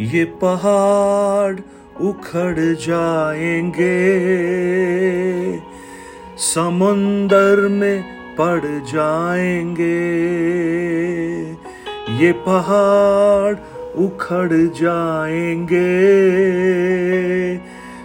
ये पहाड़ उखड़ जाएँगे। समुंदर में पड़ जाएँगे। ये पहाड़ उखड़ जाएँगे।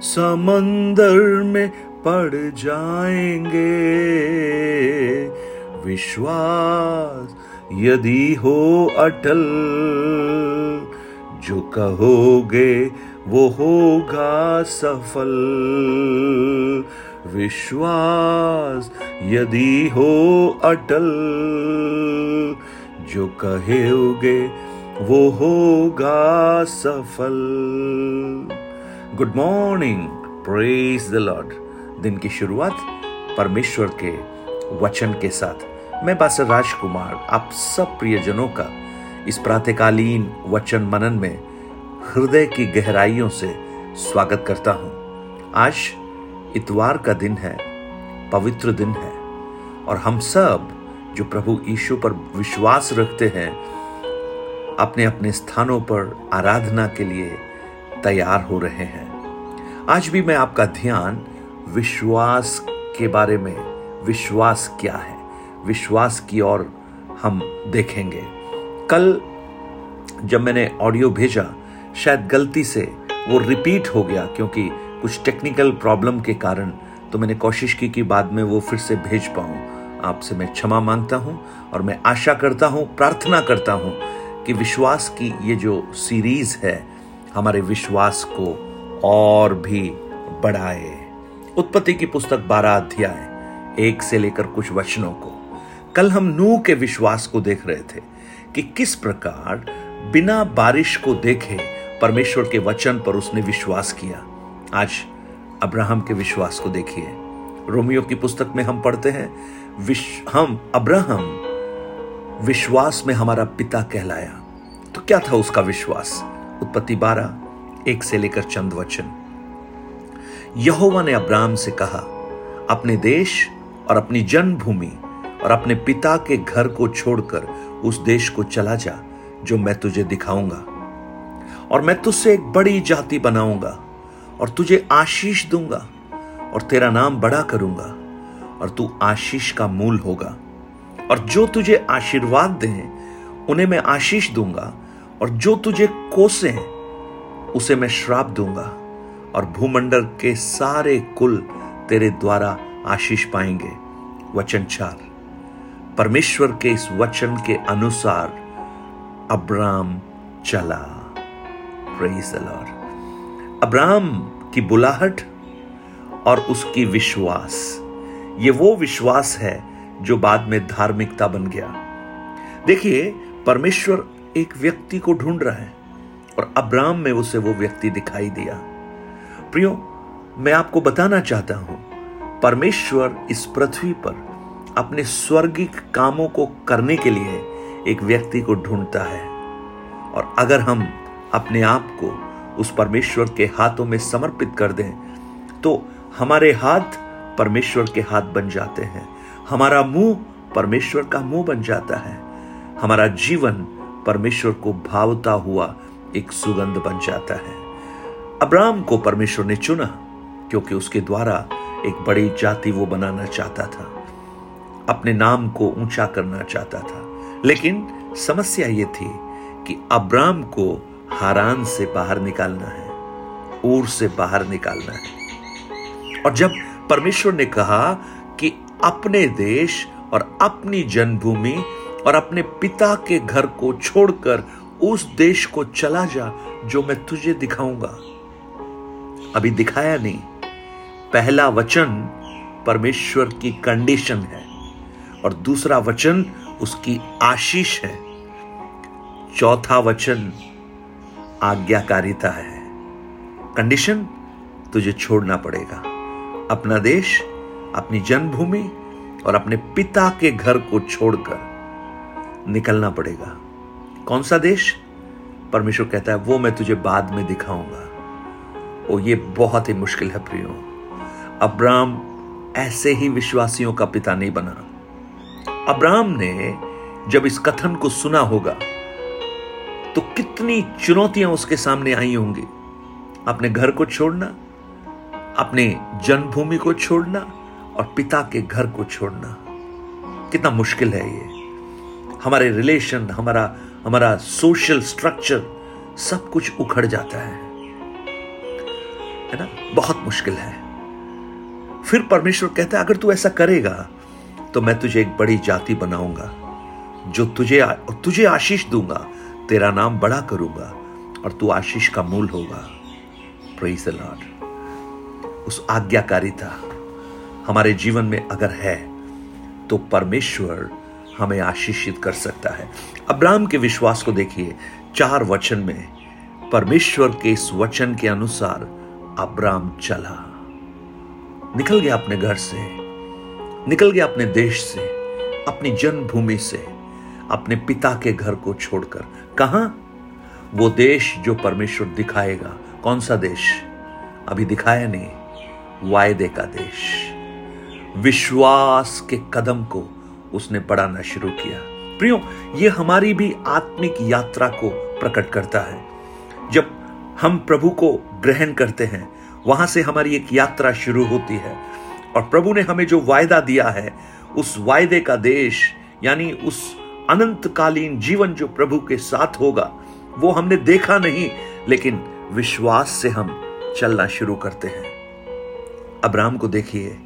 समंदर में पड़ जाएँगे। विश्वास यदि हो अटल जो कहोगे वो होगा सफल। विश्वास यदि हो अटल, जो कहोगे वो होगा सफल। Good morning, praise the Lord. दिन की शुरुआत परमेश्वर के वचन के साथ। मैं बासर राजकुमार, आप सब प्रियजनों का इस प्रातकालीन वचन मनन में हृदय की गहराइयों से स्वागत करता हूँ। आज इतवार का दिन है, पवित्र दिन है, और हम सब जो प्रभु यीशु पर विश्वास रखते हैं अपने अपने स्थानों पर आराधना के लिए तैयार हो रहे हैं। आज भी मैं आपका ध्यान विश्वास के बारे में, विश्वास क्या है, विश्वास की ओर हम देखेंगे। कल जब मैंने ऑडियो भेजा, शायद गलती से वो रिपीट हो गया क्योंकि कुछ टेक्निकल प्रॉब्लम के कारण तो मैंने कोशिश की कि बाद में वो फिर से भेज पाऊँ। आपसे मैं क्षमा माँगता हूँ और मैं आशा करता हूँ, प्रार्थना करता हूँ कि विश्वास की ये जो सीरीज़ है, हमारे विश्वास को और भी बढ़ाए। उत्पत्ति की पुस्तक बारह अध्याय, एक से लेकर कुछ वचनों को। कल हम नू के विश्वास को देख रहे थे। कि किस प्रकार बिना बारिश को देखे परमेश्वर के वचन पर उसने विश्वास किया। आज अब्राहम के विश्वास को देखिए। रोमियो की पुस्तक में हम पढ़ते हैं हम, अब्राहम, विश्वास में हमारा पिता कहलाया। तो क्या था उसका विश्वास? उत्पत्ति बारह, एक से लेकर चंद वचन। यहोवा ने अब्राहम से कहा, अपने देश और अपनी जन्मभूमि और अपने पिता के घर को छोड़कर उस देश को चला जा, जो मैं तुझे दिखाऊँगा। और मैं तुझसे एक बड़ी जाति बनाऊँगा, और तुझे आशीष दूँगा, और तेरा नाम बड़ा करूँगा, और तू आशीष का मूल होगा। और जो तुझे आशीर्वाद दें, उन्हें मैं आशीष दूँगा, और जो तुझे कोसे, उसे मैं श्राप दूँगा, और भूमंडल के सारे कुल तेरे द्वारा आशीष पाएँगे। वचन चार। परमेश्वर के इस वचन के अनुसार अब्राम चला। द की बुलाहट और उसकी विश्वास, ये वो विश्वास है जो बाद में धार्मिकता बन गया। देखिए, परमेश्वर एक व्यक्ति को ढूंढ रहा है और अब्राम में उसे वो व्यक्ति दिखाई दिया। प्रियो, मैं आपको बताना चाहता हूँ, परमेश्वर इस पृथ्वी पर अपने स्वर्गिक कामों को करने के लिए एक व्यक्ति को ढूंढता है। और अगर हम अपने आप को उस परमेश्वर के हाथों में समर्पित कर दें तो हमारे हाथ परमेश्वर के हाथ बन जाते हैं। हमारा मुँह परमेश्वर का मुँह बन जाता है। हमारा जीवन परमेश्वर को भावता हुआ एक सुगंध बन जाता है। अब्राहम को परमेश्वर ने चुना, क्योंकि उसके द्वारा एक बड़ी जाति वो बनाना चाहता था। अपने नाम को ऊँचा करना चाहता था। लेकिन समस्या यह थी कि अब्राम को हारान से बाहर निकालना है, ऊर से बाहर निकालना है। और जब परमेश्वर ने कहा कि अपने देश और अपनी जन्मभूमि और अपने पिता के घर को छोड़कर उस देश को चला जा, जो मैं तुझे दिखाऊँगा। अभी दिखाया नहीं, पहला वचन परमेश्वर की कंडीशन है। और दूसरा वचन उसकी आशीष है। चौथा वचन आज्ञाकारिता है। कंडीशन, तुझे छोड़ना पड़ेगा। अपना देश, अपनी जन्मभूमि और अपने पिता के घर को छोड़कर निकलना पड़ेगा। कौन सा देश? परमेश्वर कहता है, वो मैं तुझे बाद में दिखाऊँगा। ओ, ये बहुत ही मुश्किल है प्रियो। अब्राम ऐसे ही विश्वासियों का पिता नहीं बना। अब्राहम ने जब इस कथन को सुना होगा तो कितनी चुनौतियाँ उसके सामने आई होंगी। अपने घर को छोड़ना, अपने जन्मभूमि को छोड़ना और पिता के घर को छोड़ना। कितना मुश्किल है ये। हमारे रिलेशन, हमारा हमारा सोशल स्ट्रक्चर सब कुछ उखड़ जाता है। है ना? बहुत मुश्किल है। फिर परमेश्वर कहता है, अगर तू ऐसा करेगा तो मैं तुझे एक बड़ी जाति बनाऊँगा, जो तुझे तुझे आशीष दूँगा, तेरा नाम बड़ा करूँगा, और तू आशीष का मूल होगा। प्रेज द लॉर्ड उस आज्ञाकारिता हमारे जीवन में अगर है तो परमेश्वर हमें आशीषित कर सकता है। अब्राहम के विश्वास को देखिए, चार वचन में, परमेश्वर के इस वचन के अनुसार अब्राम चला। निकल गया अपने घर से। निकल गया अपने देश से, अपनी जन्मभूमि से, अपने पिता के घर को छोड़कर। कहा? वो देश जो परमेश्वर दिखाएगा। कौन सा देश? अभी दिखाया नहीं। वायदे का देश। विश्वास के कदम को उसने बढ़ाना शुरू किया। प्रियो, ये हमारी भी आत्मिक यात्रा को प्रकट करता है। जब हम प्रभु को ग्रहण करते हैं, वहाँ से हमारी एक यात्रा शुरू होती है। और प्रभु ने हमें जो वायदा दिया है, उस वायदे का देश, यानी उस अनंतकालीन जीवन जो प्रभु के साथ होगा, वो हमने देखा नहीं, लेकिन विश्वास से हम चलना शुरू करते हैं। अब्राम को देखिए,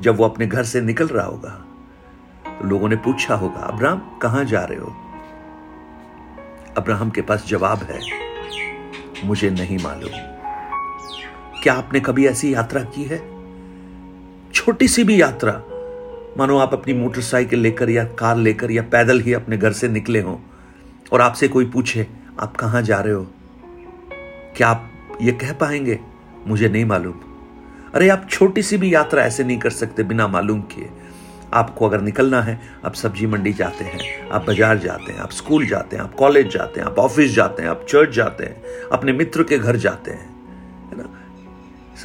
जब वो अपने घर से निकल रहा होगा तो लोगों ने पूछा होगा अब्राम कहाँ जा रहे हो? अब्राहम के पास जवाब है, मुझे नहीं मालूम। क्या आपने कभी ऐसी यात्रा की है? छोटी सी भी यात्रा। मानो आप अपनी मोटरसाइकिल लेकर या कार लेकर या पैदल ही अपने घर से निकले हो और आपसे कोई पूछे, आप कहाँ जा रहे हो? क्या आप ये कह पाएँगे? मुझे नहीं मालूम। अरे, आप छोटी सी भी यात्रा ऐसे नहीं कर सकते बिना मालूम किए। आपको अगर निकलना है, आप सब्ज़ी मंडी जाते हैं, आप बाज़ार जाते हैं, आप स्कूल जाते हैं, आप कॉलेज जाते हैं, आप ऑफ़िस जाते हैं, आप चर्च जाते हैं, अपने मित्र के घर जाते हैं, है ना?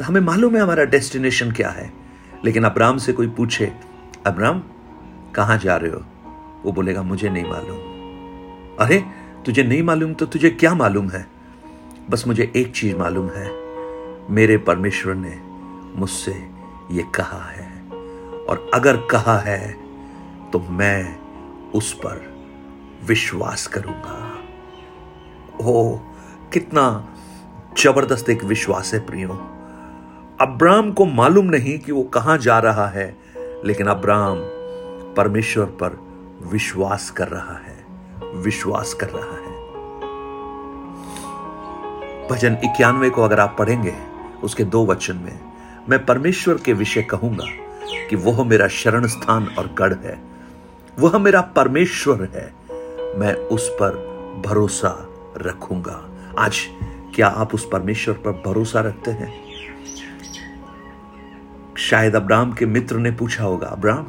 हमें मालूम है हमारा डेस्टिनेशन क्या है। लेकिन अब्राम से कोई पूछे अब्राम कहाँ जा रहे हो? वो बोलेगा, मुझे नहीं मालूम। अरे, तुझे नहीं मालूम तो तुझे क्या मालूम है? बस मुझे एक चीज़ मालूम है। मेरे परमेश्वर ने मुझसे ये कहा है। और अगर कहा है तो मैं उस पर विश्वास करूँगा। ओ कितना ज़बरदस्त एक विश्वास है प्रियो। अब्राम को मालूम नहीं कि वो कहाँ जा रहा है, लेकिन अब्राम परमेश्वर पर विश्वास कर रहा है, विश्वास कर रहा है। भजन इक्यानवे को अगर आप पढ़ेंगे, उसके दो वचन में, मैं परमेश्वर के विषय कहूँगा कि वह मेरा शरण स्थान और गढ़ है, वह मेरा परमेश्वर है, मैं उस पर भरोसा रखूँगा। आज क्या आप उस परमेश्वर पर भरोसा रखते हैं? शायद अब्राम के मित्र ने पूछा होगा अब्राम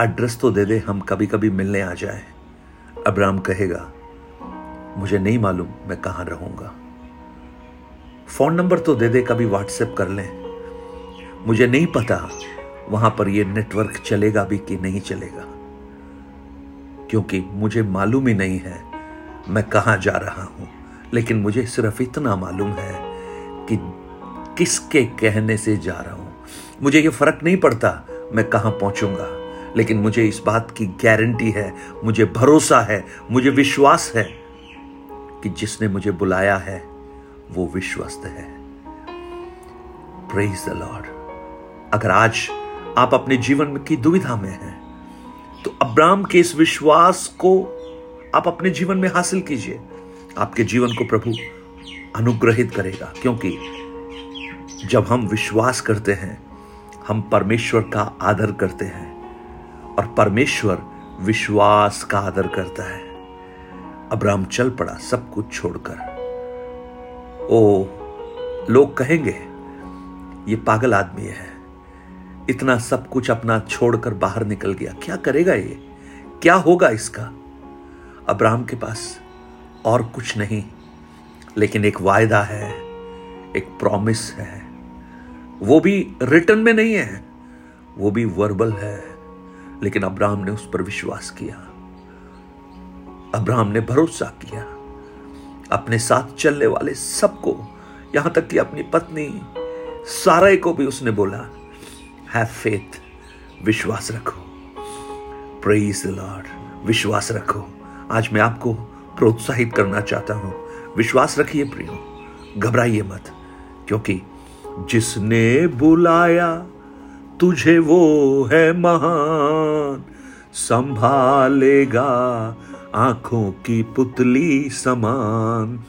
एड्रेस तो दे दे, हम कभी कभी मिलने आ जाए। अब्राम कहेगा, मुझे नहीं मालूम मैं कहाँ रहूँगा। फ़ोन नंबर तो दे दे, कभी व्हाट्सएप कर लें। मुझे नहीं पता वहाँ पर यह नेटवर्क चलेगा भी कि नहीं चलेगा, क्योंकि मुझे मालूम ही नहीं है मैं कहाँ जा रहा हूँ। लेकिन मुझे सिर्फ़ इतना मालूम है कि किसके कहने से जा रहा हूँ। मुझे यह फ़र्क नहीं पड़ता मैं कहाँ पहुंचूँगा। लेकिन मुझे इस बात की गारंटी है, मुझे भरोसा है, मुझे विश्वास है कि जिसने मुझे बुलाया है, वो विश्वस्त है। द लॉर्ड अगर आज आप अपने जीवन की दुविधा में हैं तो अब्राम के इस विश्वास को आप अपने जीवन में हासिल कीजिए। आपके जीवन को प्रभु अनुग्रहित करेगा, क्योंकि जब हम विश्वास करते हैं हम परमेश्वर का आदर करते हैं और परमेश्वर विश्वास का आदर करता है। अब्राम चल पड़ा सब कुछ छोड़कर। ओ, लोग कहेंगे, ये पागल आदमी है। इतना सब कुछ अपना छोड़कर बाहर निकल गया। क्या करेगा ये? क्या होगा इसका? अब्राहम के पास और कुछ नहीं, लेकिन एक वायदा है, एक प्रॉमिस है। वो भी रिटर्न में नहीं है, वो भी वर्बल है, लेकिन अब्राहम ने उस पर विश्वास किया। अब्राहम ने भरोसा किया, अपने साथ चलने वाले सबको, यहाँ तक कि अपनी पत्नी, सारे को भी उसने बोला हैव फेथ विश्वास रखो। प्रेज द लॉर्ड विश्वास रखो। आज मैं आपको प्रोत्साहित करना चाहता हूँ। विश्वास रखिए प्रियो, घबराइए मत, क्योंकि जिसने बुलाया, तुझे वो है महान। संभालेगा आँखों की पुतली समान।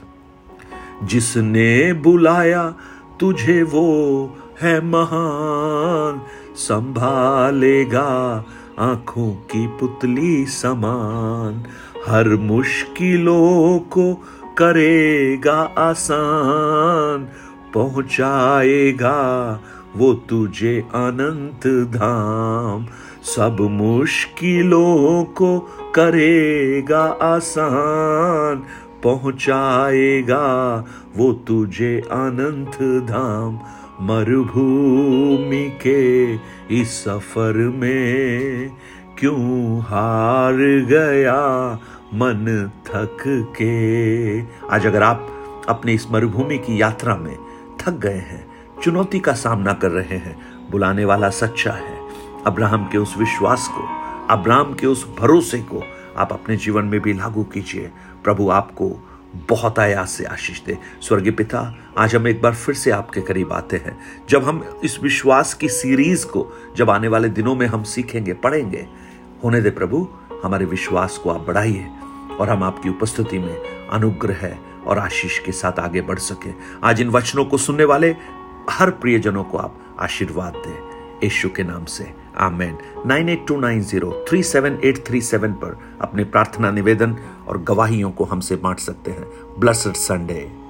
जिसने बुलाया, तुझे वो है महान। संभालेगा आँखों की पुतली समान। हर मुश्किलों को करेगा आसान। पहुंचाएगा वो तुझे अनंत धाम। सब मुश्किलों को करेगा आसान, पहुंचाएगा वो तुझे अनंत धाम। मरुभूमि के इस सफ़र में क्यों हार गया मन थक के? आज अगर आप अपनी इस मरुभूमि की यात्रा में थक गए हैं, चुनौती का सामना कर रहे हैं, बुलाने वाला सच्चा है। अब्राहम के उस विश्वास को, अब्राहम के उस भरोसे को आप अपने जीवन में भी लागू कीजिए। प्रभु आपको बहुत आयास से आशीष दे। स्वर्गीय पिता, आज हम एक बार फिर से आपके करीब आते हैं। जब हम इस विश्वास की सीरीज़ को, जब आने वाले दिनों में हम सीखेंगे, पढ़ेंगे, होने दे प्रभु, हमारे विश्वास को आप बढ़ाइए और हम आपकी उपस्थिति में अनुग्रह और आशीष के साथ आगे बढ़ सके। आज इन वचनों को सुनने वाले हर प्रियजनों को आप आशीर्वाद दें। यशु के नाम से। Amen. Nine eight two nine zero three seven eight three seven पर अपने प्रार्थना निवेदन और गवाहियों को हमसे बांट सकते हैं। Blessed Sunday.